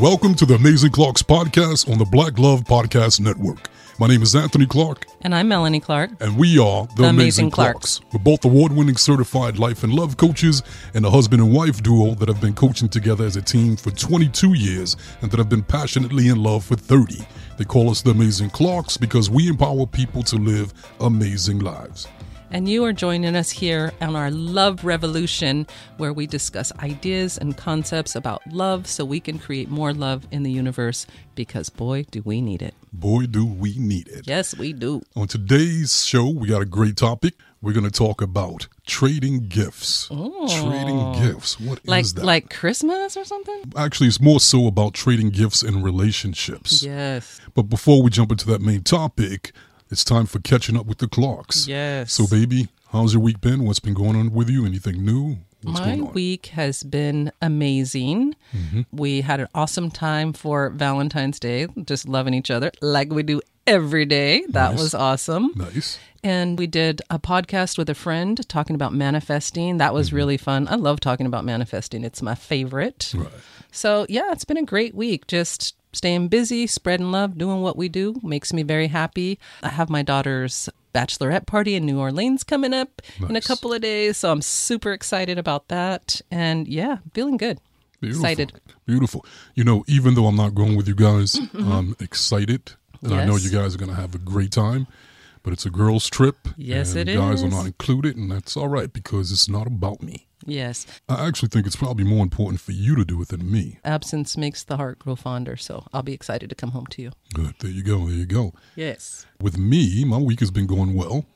Welcome to the Amazing Clarks podcast on the Black Love Podcast Network. My name is Anthony Clark, And I'm Melanie Clark. and we are the, The Amazing, Amazing Clarks. We're both award winning certified life and love coaches and a husband and wife duo that have been coaching together as a team for 22 years and that have been passionately in love for 30. They call us the Amazing Clarks because we empower people to live amazing lives. And you are joining us here on our Love Revolution, where we discuss ideas and concepts about love so we can create more love in the universe because, boy, do we need it. Boy, do we need it. Yes, we do. On today's show, we got a great topic. We're going to talk about trading gifts. Oh. Trading gifts. What is Like that? like Christmas or something? Actually, it's more so about trading gifts in relationships. Yes. But before we jump into that main topic, it's time for catching up with the Clarks. Yes. So, baby, how's your week been? What's been going on with you? Anything new? What's My going on? Mm-hmm. week has been amazing. We had an awesome time for Valentine's Day, just loving each other like we do every day. That Nice. was awesome. Nice. And we did a podcast with a friend talking about manifesting. That Mm-hmm. was really fun. I love talking about manifesting, it's my favorite. Right. So, yeah, it's been a great week. Just staying busy, spreading love, doing what we do makes me very happy. I have my daughter's bachelorette party in New Orleans coming up in a couple of days. So, I'm super excited about that. And yeah, feeling good. Beautiful. Excited. Beautiful. You know, even though I'm not going with you guys, mm-hmm. I'm excited. And I know you guys are going to have a great time. But it's a girls' trip. Yes, and it guys are not included, and that's all right because it's not about me. Yes, I actually think it's probably more important for you to do it than me. absence makes the heart grow fonder. So, I'll be excited to come home to you. Good. There you go. There you go. Yes. With me, my week has been going well.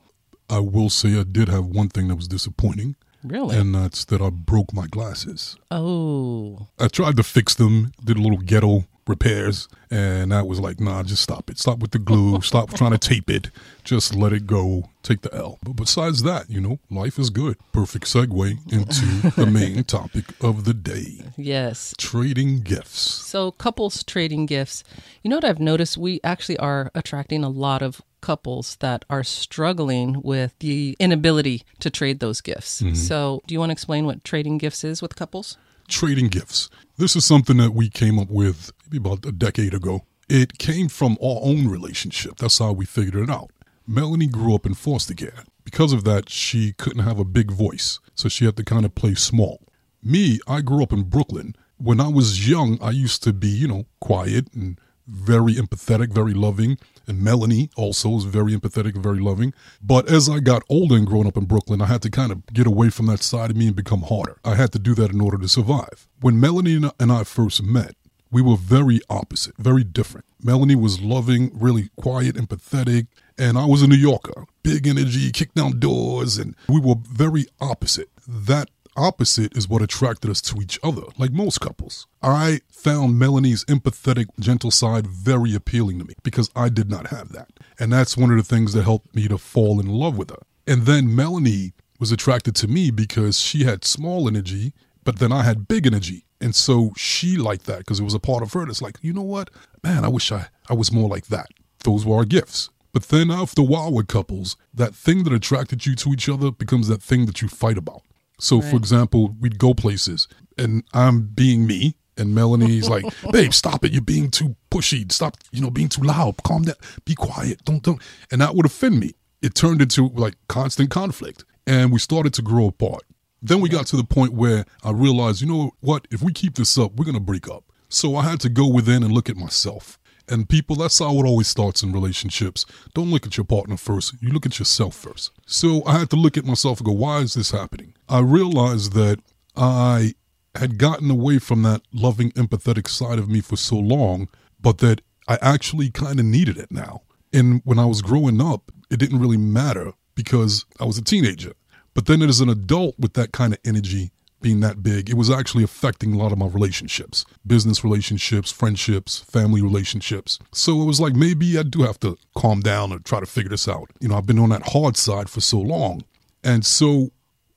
I will say I did have one thing that was disappointing, Really? and that's that I broke my glasses. oh, I tried to fix them, did a little ghetto repairs, and I was like, nah, just stop it. Stop with the glue. stop trying to tape it. Just let it go. Take the L. But besides that, you know, life is good. Perfect segue into the main topic of the day yes. trading gifts. So, couples trading gifts. You know what I've noticed? We actually are attracting a lot of couples that are struggling with the inability to trade those gifts. Mm-hmm. So, do you want to explain what trading gifts is with couples? trading gifts. This is something that we came up with maybe about a decade ago. It came from our own relationship. That's how we figured it out. Melanie grew up in foster care. Because of that, she couldn't have a big voice, so she had to kind of play small. Me, I grew up in Brooklyn. When I was young, I used to be, you know, quiet and very empathetic, very loving. And Melanie also was very empathetic and very loving. But as I got older and growing up in Brooklyn, I had to kind of get away from that side of me and become harder. I had to do that in order to survive. When Melanie and I first met, we were very opposite, very different. Melanie was loving, really quiet, empathetic, and I was a New Yorker, big energy, kick down doors, and we were very opposite. That opposite is what attracted us to each other, like most couples. I found Melanie's empathetic, gentle side very appealing to me because I did not have that. And that's one of the things that helped me to fall in love with her. And then Melanie was attracted to me because she had small energy, but then I had big energy. And so she liked that because it was a part of her that's like, you know what? Man, I wish I, I was more like that. Those were our gifts. But then after a while with couples, that thing that attracted you to each other becomes that thing that you fight about. So, for example, we'd go places and I'm being me, and Melanie's like, babe, stop it. You're being too pushy. Stop, you know, being too loud. Calm down. Be quiet. Don't, don't. And that would offend me. It turned into like constant conflict. And we started to grow apart. Then we got to the point where I realized, you know what? If we keep this up, we're going to break up. So I had to go within and look at myself. And people, that's how it always starts in relationships. Don't look at your partner first. You look at yourself first. So I had to look at myself and go, why is this happening? I realized that I had gotten away from that loving, empathetic side of me for so long, but that I actually kind of needed it now. And when I was growing up, it didn't really matter because I was a teenager. But then as an adult with that kind of energy being that big, it was actually affecting a lot of my relationships business relationships, friendships, family relationships. So it was like maybe I do have to calm down or try to figure this out. You know, I've been on that hard side for so long. And so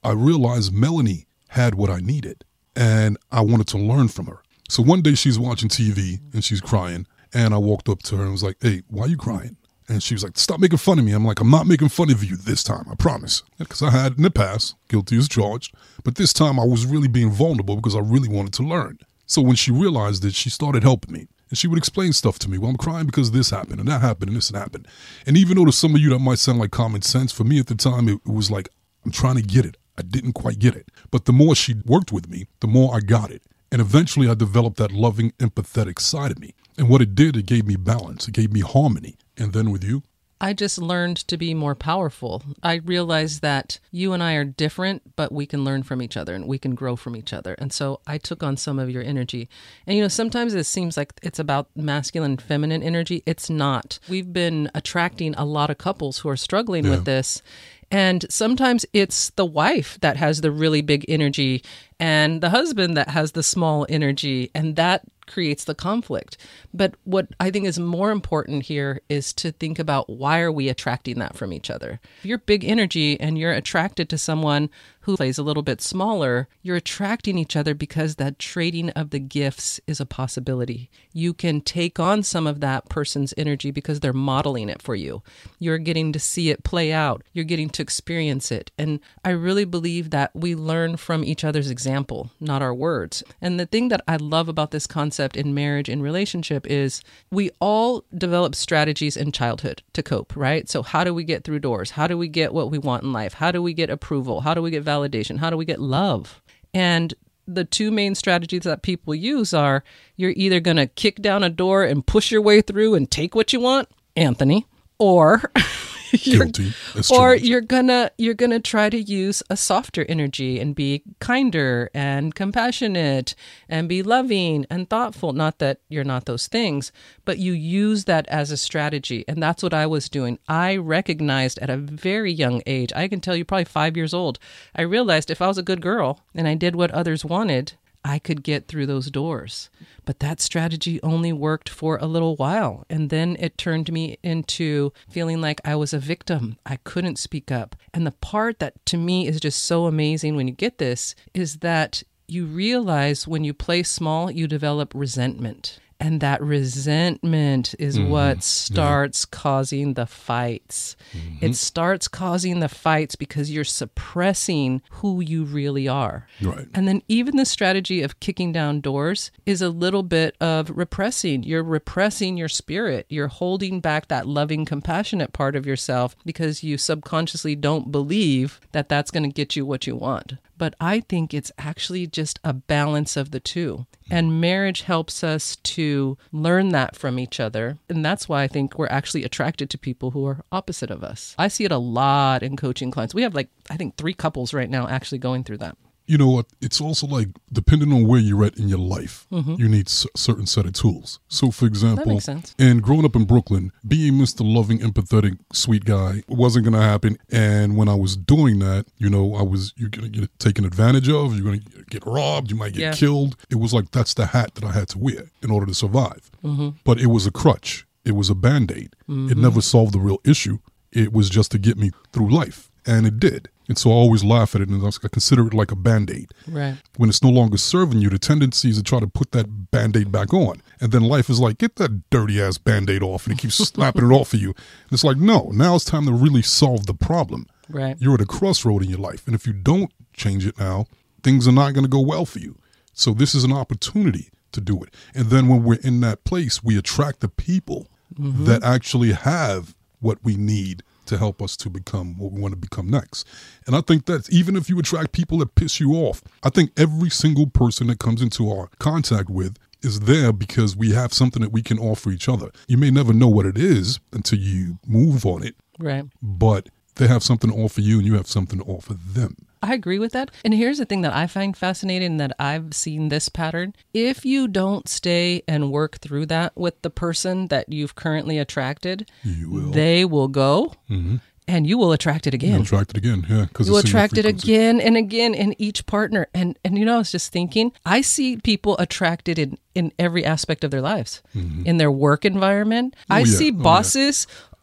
I realized Melanie had what I needed and I wanted to learn from her. So one day she's watching TV and she's crying. And I walked up to her and was like, hey, why are you crying? And she was like, stop making fun of me. I'm like, I'm not making fun of you this time, I promise. Because I had in the past, guilty as charged. But this time I was really being vulnerable because I really wanted to learn. So when she realized it, she started helping me. And she would explain stuff to me. Well, I'm crying because this happened and that happened and this happened. And even though to some of you that might sound like common sense, for me at the time, it, it was like, I'm trying to get it. I didn't quite get it. But the more she worked with me, the more I got it. And eventually I developed that loving, empathetic side of me. And what it did, it gave me balance, it gave me harmony. And then with you, I just learned to be more powerful. I realized that you and I are different, but we can learn from each other and we can grow from each other. And so I took on some of your energy. And you know, sometimes it seems like it's about masculine feminine energy. It's not. We've been attracting a lot of couples who are struggling Yeah. with this. And sometimes it's the wife that has the really big energy and the husband that has the small energy. And that creates the conflict. But what I think is more important here is to think about why are we attracting that from each other? If you're big energy and you're attracted to someone who plays a little bit smaller, you're attracting each other because that trading of the gifts is a possibility. You can take on some of that person's energy because they're modeling it for you. You're getting to see it play out. You're getting to experience it. And I really believe that we learn from each other's example, not our words. And the thing that I love about this concept in marriage and relationship is we all develop strategies in childhood to cope, right? So, how do we get through doors? How do we get what we want in life? How do we get approval? How do we get validation? How do we get love? And the two main strategies that people use are you're either going to kick down a door and push your way through and take what you want, Anthony, or you're, Guilty. Or you're gonna you're gonna try to use a softer energy and be kinder and compassionate and be loving and thoughtful. Not that you're not those things but you use that as a strategy. And that's what i was doing. I recognized at a very young age i can tell you probably five years old i realized if i was a good girl and i did what others wanted I could get through those doors. But that strategy only worked for a little while. And then it turned me into feeling like I was a victim. I couldn't speak up. And the part that to me is just so amazing when you get this is that you realize when you play small, you develop resentment. And that resentment is mm-hmm. what mm-hmm. starts causing the fights. Mm-hmm. It starts causing the fights because you're suppressing who you really are. Right. And then even the strategy of kicking down doors is a little bit of repressing. You're repressing your spirit. You're holding back that loving, compassionate part of yourself because you subconsciously don't believe that that's going to get you what you want. But I think it's actually just a balance of the two. And marriage helps us to learn that from each other. And that's why I think we're actually attracted to people who are opposite of us. I see it a lot in coaching clients. We have like, I think, three couples right now actually going through that. You know what? It's also like depending on where you're at in your life, you need a certain set of tools. So, for example, Mm-hmm. and growing up in Brooklyn, being Mr. Loving, empathetic, sweet guy wasn't going to happen. And when I was doing that, you know, I was you're going to get taken advantage of. You're going to get robbed. You might get Yeah. killed. It was like that's the hat that I had to wear in order to survive. Mm-hmm. But it was a crutch. It was a band aid. It never solved the real issue. It was just to get me through life, and it did. And so I always laugh at it, and I consider it like a band aid Right. when it's no longer serving you, the tendency is to try to put that band aid back on. And then life is like, get that dirty ass band aid off. And it keeps slapping it off of you. And it's like, no, now it's time to really solve the problem. Right. You're at a crossroad in your life. And if you don't change it now, things are not going to go well for you. So this is an opportunity to do it. And then when we're in that place, we attract the people mm-hmm. that actually have what we need to help us to become what we want to become next. And I think that even if you attract people that piss you off, I think every single person that comes into our contact with is there because we have something that we can offer each other. You may never know what it is until you move on it, Right. but they have something to offer you and you have something to offer them. I agree with that. And here's the thing that I find fascinating that I've seen this pattern. If you don't stay and work through that with the person that you've currently attracted, You will. they will go mm-hmm. and you will attract it again. You'll attract it again, yeah. Because you will attract it again and again in each partner. And and you know, I was just thinking, I see people attracted in in every aspect of their lives. Mm-hmm. In their work environment. Oh, I yeah. see Oh, yeah.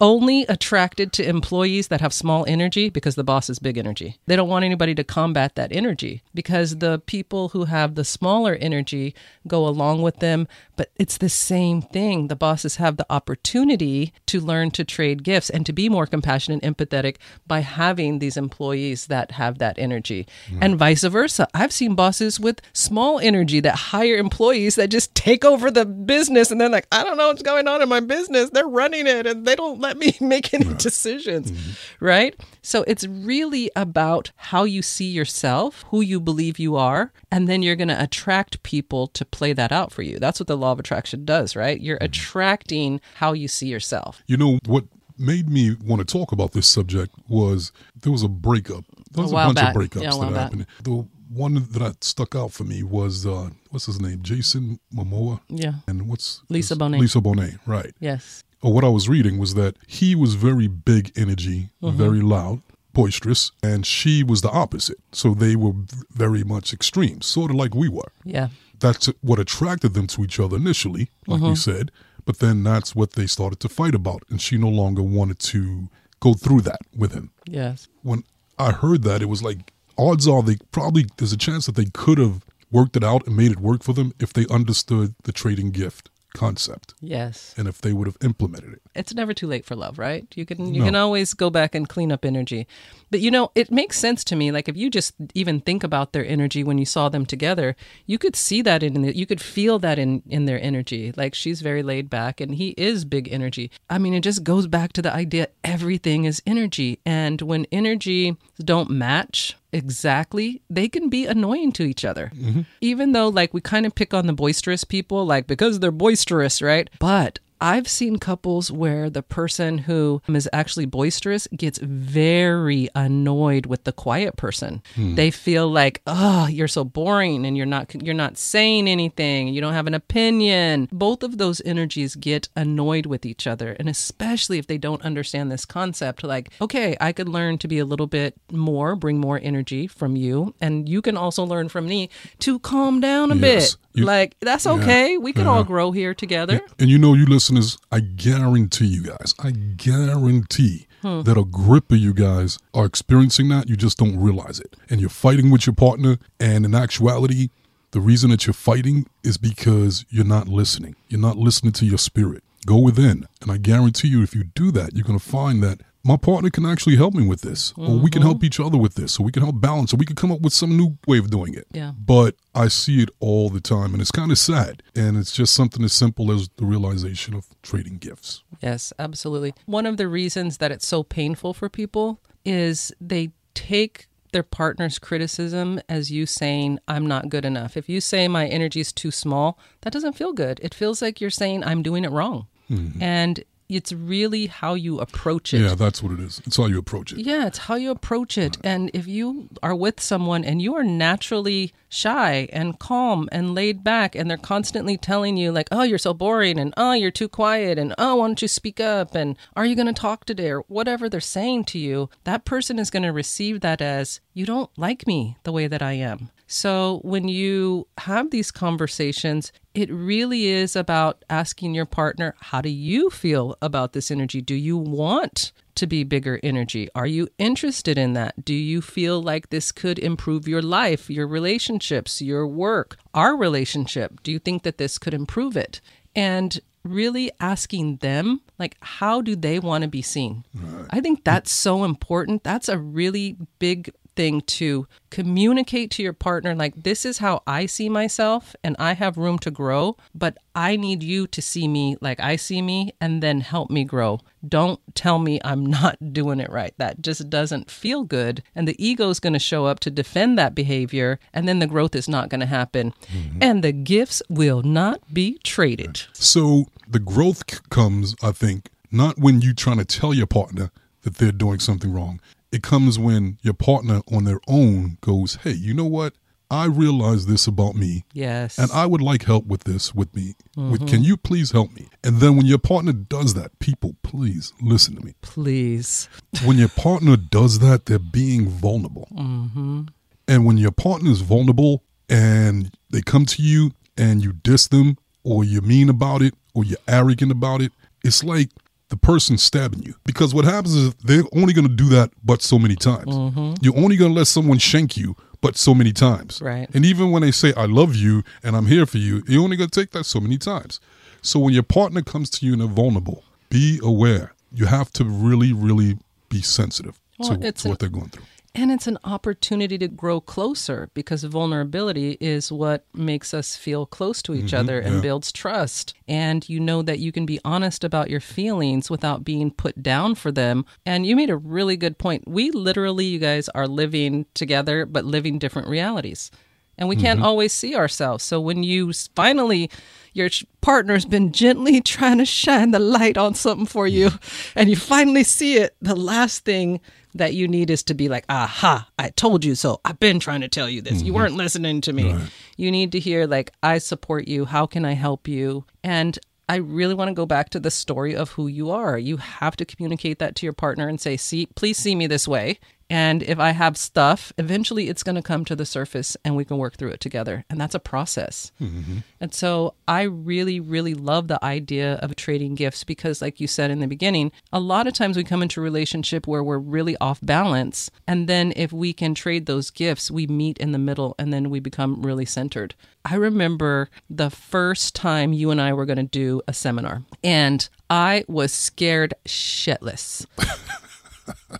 Only attracted to employees that have small energy because the boss is big energy. They don't want anybody to combat that energy because the people who have the smaller energy go along with them, but it's the same thing. The bosses have the opportunity to learn to trade gifts and to be more compassionate and empathetic by having these employees that have that energy. Mm. And vice versa. I've seen bosses with small energy that hire employees that just take over the business and they're like, I don't know what's going on in my business. They're running it and they don't let me make any decisions. Mm-hmm. Right? So it's really about how you see yourself, who you believe you are, and then you're going to attract people to play that out for you. That's what the law of attraction does, right? You're attracting how you see yourself. You know what made me want to talk about this subject was there was a breakup. There was A a, bunch back. of breakups Yeah, that back. happened. The one that stuck out for me was uh, what's his name, Jason Momoa, Yeah. and what's Lisa Bonet. Lisa Bonet, right? Yes. Or what I was reading was that he was very big energy, Mm-hmm. very loud, boisterous, and she was the opposite. So they were very much extreme, sort of like we were. Yeah. That's what attracted them to each other initially, like Mm-hmm. we said. But then that's what they started to fight about, and she no longer wanted to go through that with him. Yes. When I heard that, it was like odds are they probably there's a chance that they could have worked it out and made it work for them if they understood the trading gift concept Yes. and if they would have implemented it. It's never too late for love, right? You can you No. can always go back and clean up energy. But you know, it makes sense to me like if you just even think about their energy when you saw them together, you could see that in the, you could feel that in in their energy. Like she's very laid back and he is big energy. I mean, it just goes back to the idea everything is energy and when energy don't match exactly, they can be annoying to each other. Mm-hmm. Even though like we kind of pick on the boisterous people like because they're boisterous, right? But I've seen couples where the person who is actually boisterous gets very annoyed with the quiet person. Hmm. They feel like, "Oh, you're so boring and you're not you're not saying anything. You don't have an opinion." Both of those energies get annoyed with each other, and especially if they don't understand this concept like, "Okay, I could learn to be a little bit more, bring more energy from you, and you can also learn from me to calm down a Yes. bit." You- like, that's okay. We can all uh-huh. grow here together. And you know, you listeners, I guarantee you guys, I guarantee hmm. that a grip of you guys are experiencing that. You just don't realize it. And you're fighting with your partner. And in actuality, the reason that you're fighting is because you're not listening. You're not listening to your spirit. Go within. And I guarantee you, if you do that, you're going to find that my partner can actually help me with this, or we can mm-hmm. help each other with this, or we can help balance, or we can come up with some new way of doing it. Yeah. But I see it all the time, and it's kind of sad. And it's just something as simple as the realization of trading gifts. Yes, absolutely. One of the reasons that it's so painful for people is they take their partner's criticism as you saying, I'm not good enough. If you say my energy is too small, that doesn't feel good. It feels like you're saying, I'm doing it wrong. Mm-hmm. And it's really how you approach it. Yeah, that's what it is. It's how you approach it. Yeah, it's how you approach it. And if you are with someone and you are naturally shy and calm and laid back, and they're constantly telling you, like, oh, you're so boring, and oh, you're too quiet, and oh, why don't you speak up, and are you going to talk today, or whatever they're saying to you, that person is going to receive that as, you don't like me the way that I am. So when you have these conversations, it really is about asking your partner, how do you feel about this energy? Do you want to be bigger energy? Are you interested in that? Do you feel like this could improve your life, your relationships, your work, our relationship? Do you think that this could improve it? And really asking them, like, how do they want to be seen? I think that's so important. That's a really big thing to communicate to your partner like this is how I see myself and I have room to grow but I need you to see me like I see me and then help me grow. Don't tell me I'm not doing it right. That just doesn't feel good and the ego is going to show up to defend that behavior and then the growth is not going to happen mm-hmm. and the gifts will not be traded. So the growth c- comes, I think, not when you trying to tell your partner that they're doing something wrong. It comes when your partner on their own goes, "Hey, you know what? I realize this about me, yes and I would like help with this with me. With, can mm-hmm. you please help me?" And then when your partner does that, people, please listen to me. please When your partner does that, they're being vulnerable. Mm-hmm. And when your partner is vulnerable and they come to you and you diss them or you're mean about it or you're arrogant about it, it's like the person stabbing you. Because what happens is they're only going to do that but so many times. Mm-hmm. You're only going to let someone shank you but so many times. Right. And even when they say I love you and I'm here for you, you're only gonna take that so many times. So when your partner comes to you and they're vulnerable, be aware. You have to really, really be sensitive Well, to, to an- what they're going through. And it's an opportunity to grow closer because vulnerability is what makes us feel close to each mm-hmm. other and yeah. builds trust. And you know that you can be honest about your feelings without being put down for them. And you made a really good point. We literally, you guys, are living together, but living different realities. And we can't mm-hmm. always see ourselves. So when you finally, your partner's been gently trying to shine the light on something for you, and you finally see it, the last thing that you need is to be like, aha, I told you so. I've been trying to tell you this. You mm-hmm. weren't listening to me. You need to hear, like, I support you. How can I help you? And I really want to go back to the story of who you are. You have to communicate that to your partner and say, see, please see me this way. And if I have stuff, eventually it's going to come to the surface and we can work through it together. And that's a process. Mm-hmm. And so I really, really love the idea of trading gifts because, like you said in the beginning, a lot of times we come into a relationship where we're really off balance. And then if we can trade those gifts, we meet in the middle and then we become really centered. I remember the first time you and I were going to do a seminar, and I was scared shitless.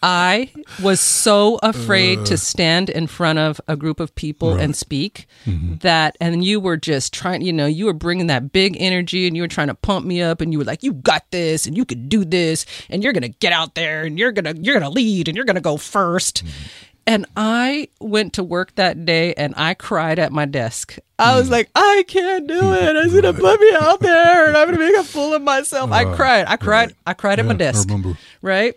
I was so afraid to stand in front of a group of people and speak mm-hmm. that, and you were just trying, you know, you were bringing that big energy and you were trying to pump me up and you were like, you got this and you could do this and you're going to get out there and you're going to, you're going to lead and you're going to go 1st mm-hmm. And I went to work that day and I cried at my desk. I was mm. like, I can't do it. It's gonna put me out there and I'm gonna make a fool of myself. I cried. I cried. I cried at my Yeah, I desk right?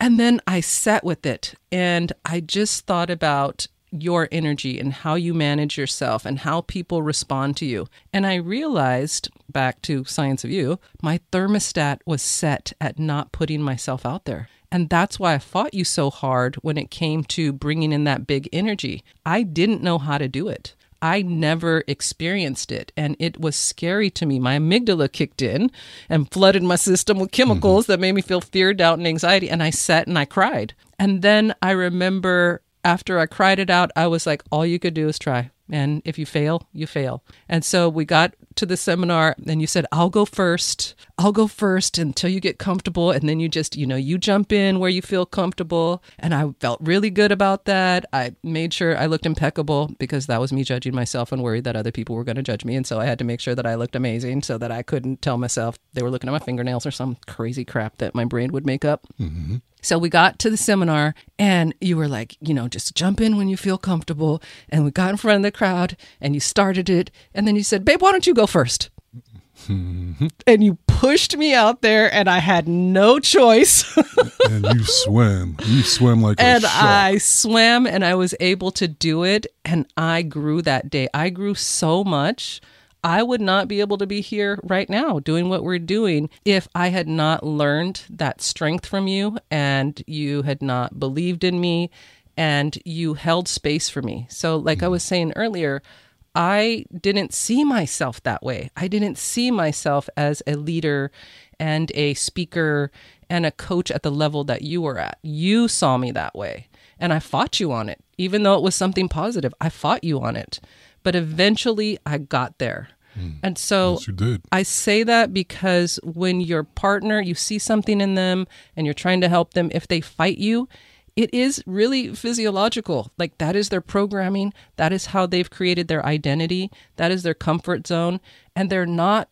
And then I sat with it and I just thought about your energy and how you manage yourself and how people respond to you. And I realized, back to Science of You, my thermostat was set at not putting myself out there. And that's why I fought you so hard when it came to bringing in that big energy. I didn't know how to do it. I never experienced it and it was scary to me. My amygdala kicked in and flooded my system with chemicals mm-hmm. that made me feel fear, doubt, and anxiety. And I sat and I cried. And then I remember after I cried it out, I was like, all you could do is try. And if you fail, you fail. And so we got to the seminar and you said, I'll go first. I'll go first until you get comfortable. And then you just, you know, you jump in where you feel comfortable. And I felt really good about that. I made sure I looked impeccable because that was me judging myself and worried that other people were going to judge me. And so I had to make sure that I looked amazing so that I couldn't tell myself they were looking at my fingernails or some crazy crap that my brain would make up. Mm-hmm. So we got to the seminar and you were like, you know, just jump in when you feel comfortable. And we got in front of the crowd and you started it. And then you said, babe, why don't you go first? and you pushed me out there and I had no choice. and you swam. You swam like and a shark. I swam and I was able to do it. And I grew that day. I grew so much. I would not be able to be here right now doing what we're doing if I had not learned that strength from you and you had not believed in me and you held space for me. So, like I hmm. was saying earlier, I didn't see myself that way. I didn't see myself as a leader and a speaker and a coach at the level that you were at. You saw me that way. And I fought you on it. Even though it was something positive, I fought you on it. But eventually I got there. Hmm. And so Yes. I say that because when your partner, you see something in them and you're trying to help them, if they fight you, it is really physiological. Like that is their programming. That is how they've created their identity. That is their comfort zone. And they're not,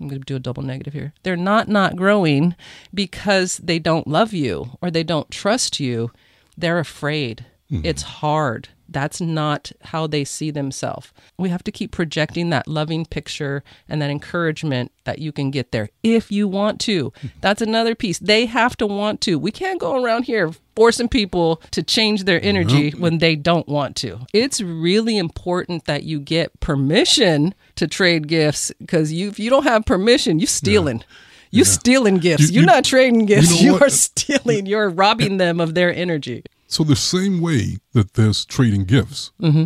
I'm going to do a double negative here. They're not not growing because they don't love you or they don't trust you. They're afraid. Hmm. It's hard. That's not how they see themselves. We have to keep projecting that loving picture and that encouragement that you can get there if you want to. That's another piece. They have to want to. We can't go around here forcing people to change their energy when they don't want to. It's really important that you get permission to trade gifts because you if you don't have permission, you're stealing. You're stealing gifts. You- You're you- not trading gifts. know you are stealing. You're robbing them of their energy. So the same way that there's trading gifts, Mm-hmm.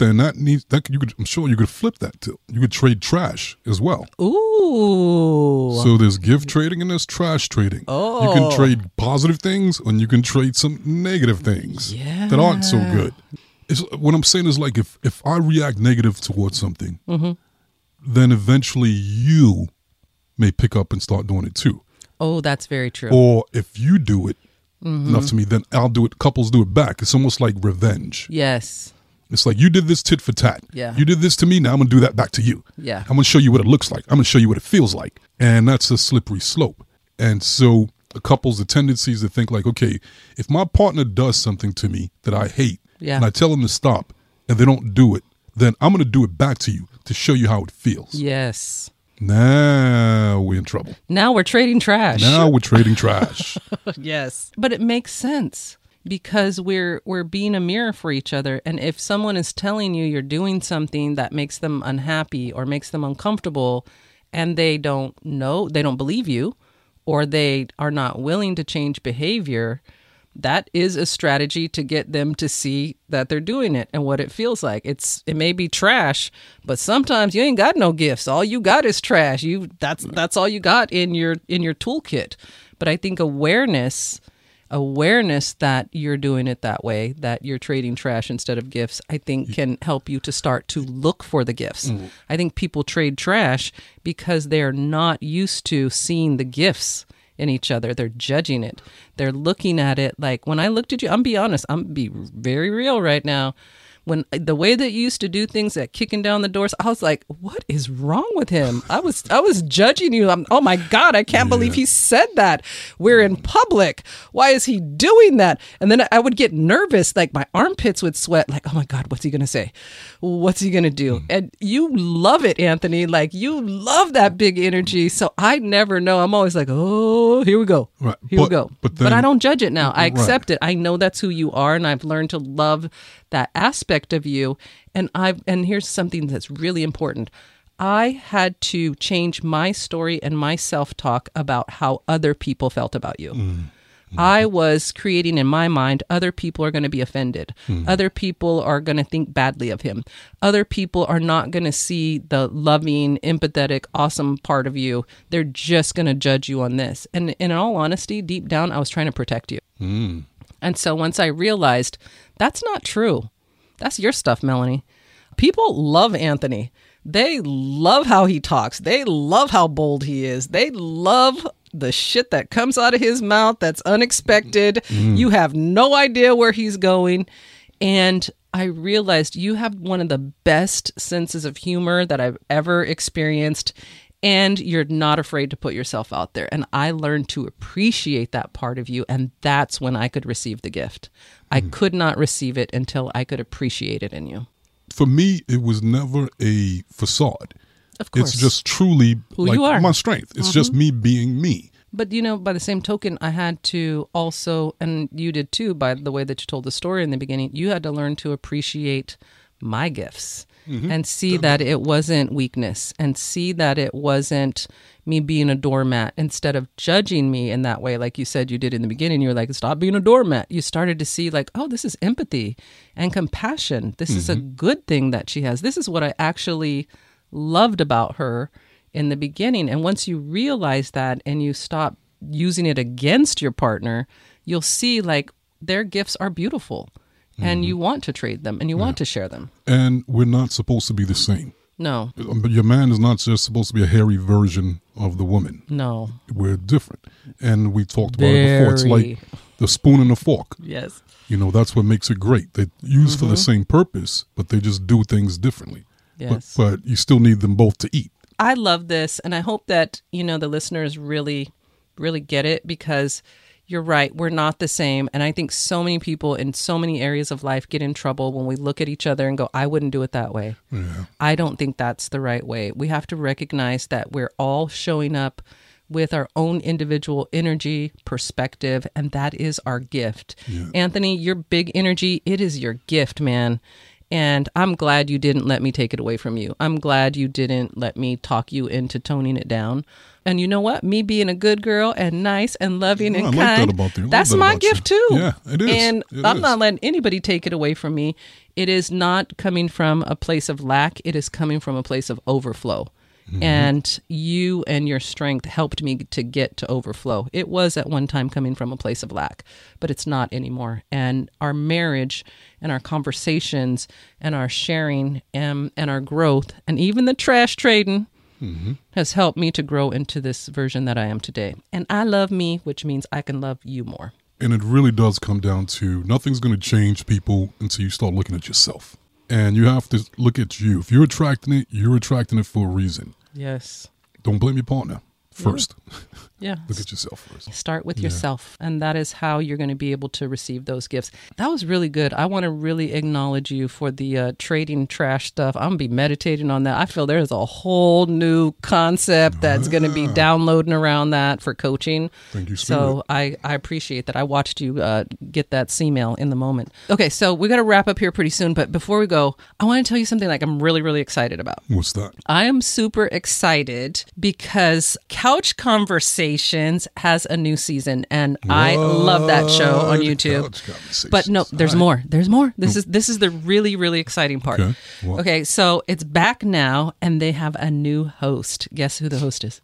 then that needs that you could. I'm sure you could flip that too. You could trade trash as well. Ooh. So there's gift trading and there's trash trading. Oh. You Oh. can trade positive things and you can trade some negative things that aren't so good. It's, what I'm saying is like if if I react negative towards something, Mm-hmm. then eventually you may pick up and start doing it too. Oh, that's very true. Or if you do it Mm-hmm. enough to me, then I'll do it. Couples do it back. It's almost like revenge. yes. It's like you did this tit for tat. Yeah. You did this to me. Now I'm gonna do that back to you. Yeah. I'm gonna show you what it looks like. I'm gonna show you what it feels like. And that's a slippery slope. And so a couple's the tendency is to think like, okay, if my partner does something to me that I hate, Yeah. and I tell them to stop, and they don't do it, then I'm gonna do it back to you to show you how it feels. Yes. Now we're in trouble. Now we're trading trash. Now we're trading trash. yes. But it makes sense because we're we're being a mirror for each other and if someone is telling you you're doing something that makes them unhappy or makes them uncomfortable and they don't know, they don't believe you or they are not willing to change behavior, that is a strategy to get them to see that they're doing it and what it feels like. It's it may be trash, but sometimes you ain't got no gifts. All you got is trash. You that's that's all you got in your in your toolkit. But I think awareness awareness that you're doing it that way, that you're trading trash instead of gifts, I think can help you to start to look for the gifts. Mm-hmm. I think people trade trash because they're not used to seeing the gifts in each other. They're judging it. They're looking at it like when I looked at you, I'm be honest, I'm be very real right now. When the way that you used to do things, that kicking down the doors, I was like, "What is wrong with him?" I was, I was judging you. I'm, oh my god, I can't believe he said that. We're in public. Why is he doing that? And then I would get nervous, like my armpits would sweat. Like, oh my god, what's he gonna say? What's he gonna do? Hmm. And you love it, Anthony. Like you love that big energy. So I never know. I'm always like, oh, here we go. Right. Here we But- go. but but I don't judge it now. I Right. accept it. I know that's who you are, and I've learned to love that aspect of you. And I've and here's something that's really important. I had to change my story and my self talk about how other people felt about you. Mm-hmm. I was creating in my mind, other people are going to be offended. Mm-hmm. Other people are going to think badly of him. Other people are not going to see the loving, empathetic, awesome part of you. They're just going to judge you on this. And in all honesty, deep down, I was trying to protect you. Mm. And so once I realized that's not true, that's your stuff, Melanie. People love Anthony. They love how he talks. They love how bold he is. They love the shit that comes out of his mouth that's unexpected. Mm. You have no idea where he's going. And I realized you have one of the best senses of humor that I've ever experienced. And you're not afraid to put yourself out there. And I learned to appreciate that part of you. And that's when I could receive the gift. I could not receive it until I could appreciate it in you. For me, it was never a facade. Of course. It's just truly Who like you are. Mm-hmm. my strength. It's just me being me. But you know, by the same token, I had to also, and you did too, by the way that you told the story in the beginning, you had to learn to appreciate my gifts Mm-hmm. and see that it wasn't weakness and see that it wasn't me being a doormat instead of judging me in that way, like you said you did in the beginning. You were like, stop being a doormat. You started to see, like, oh, this is empathy and compassion. This is a mm-hmm. good thing that she has. This is what I actually loved about her in the beginning. And once you realize that and you stop using it against your partner, you'll see like their gifts are beautiful and you want to trade them and you want to share them. And we're not supposed to be the same. No, But your man is not just supposed to be a hairy version of the woman. no. We're different. And we talked about it before. It's like the spoon and the fork. Yes. You know, that's what makes it great. They use for the Mm-hmm. same purpose, but they just do things differently. Yes. But, but you still need them both to eat. I love this, and I hope that you know the listeners really, really get it because you're right. We're not the same, and I think so many people in so many areas of life get in trouble when we look at each other and go, "I wouldn't do it that way." I don't think that's the right way. We have to recognize that we're all showing up with our own individual energy, perspective, and that is our gift. Anthony, your big energy, it is your gift, man. And I'm glad you didn't let me take it away from you. I'm glad you didn't let me talk you into toning it down. And you know what? Me being a good girl and nice and loving Oh, and I like that that's that my about you. gift too. Yeah, it is. And It I'm is. not letting anybody take it away from me. It is not coming from a place of lack. It is coming from a place of overflow. Mm-hmm. And you and your strength helped me to get to overflow. It was at one time coming from a place of lack, but it's not anymore. And our marriage and our conversations and our sharing and, and our growth and even the trash trading mm-hmm. has helped me to grow into this version that I am today. And I love me, which means I can love you more. And it really does come down to nothing's going to change people until you start looking at yourself. And you have to look at you. If you're attracting it, you're attracting it for a reason. Yes. Don't blame your partner first. Yeah. look at yourself first. Start with yourself, and that is how you're going to be able to receive those gifts. That was really good. I want to really acknowledge you for the uh, trading trash stuff. I'm going to be meditating on that. I feel there's a whole new concept that's going to be downloading around that for coaching. Thank you, Spirit. So I, I appreciate that. I watched you uh, get that C mail in the moment. Okay, so we got to wrap up here pretty soon. But before we go, I want to tell you something like I'm really, really excited about. What's that? I am super excited because Couch Has a new season and I love that show on YouTube. Conversations. But no, there's right. more. There's more. This is this is the really really exciting part. Okay. Okay, so it's back now and they have a new host. Guess who the host is?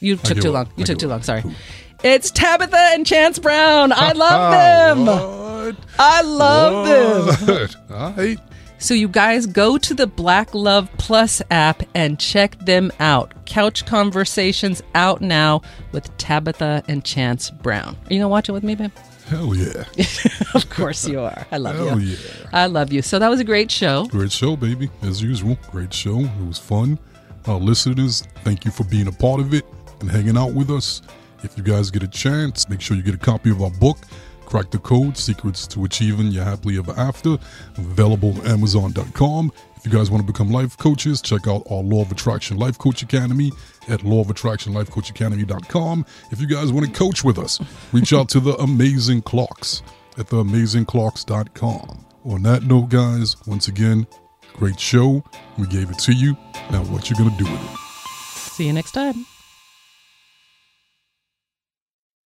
you took too long. You I took too long. Sorry. It's Tabitha and Chance Brown. I love them. What? I love them. What? All right. So, you guys go to the Black Love Plus app and check them out. Couch Conversations out now with Tabitha and Chance Brown. Are you going to watch it with me, babe? Hell yeah. Of course you are. I love Hell you. yeah. I love you. So, that was a great show. Great show, baby. As usual. Great show. It was fun. Our listeners, thank you for being a part of it and hanging out with us. If you guys get a chance, make sure you get a copy of our book, Crack the Code Secrets to Achieving Your Happily Ever After, available on Amazon.com. If you guys want to become life coaches, check out our Law of Attraction Life Coach Academy at Law of Attraction Life Coach Academy.com. If you guys want to coach with us, reach out to the Amazing Clarks at theamazingclarks.com. On that note, guys, once again, great show. We gave it to you. Now, what you gonna do with it? See you next time.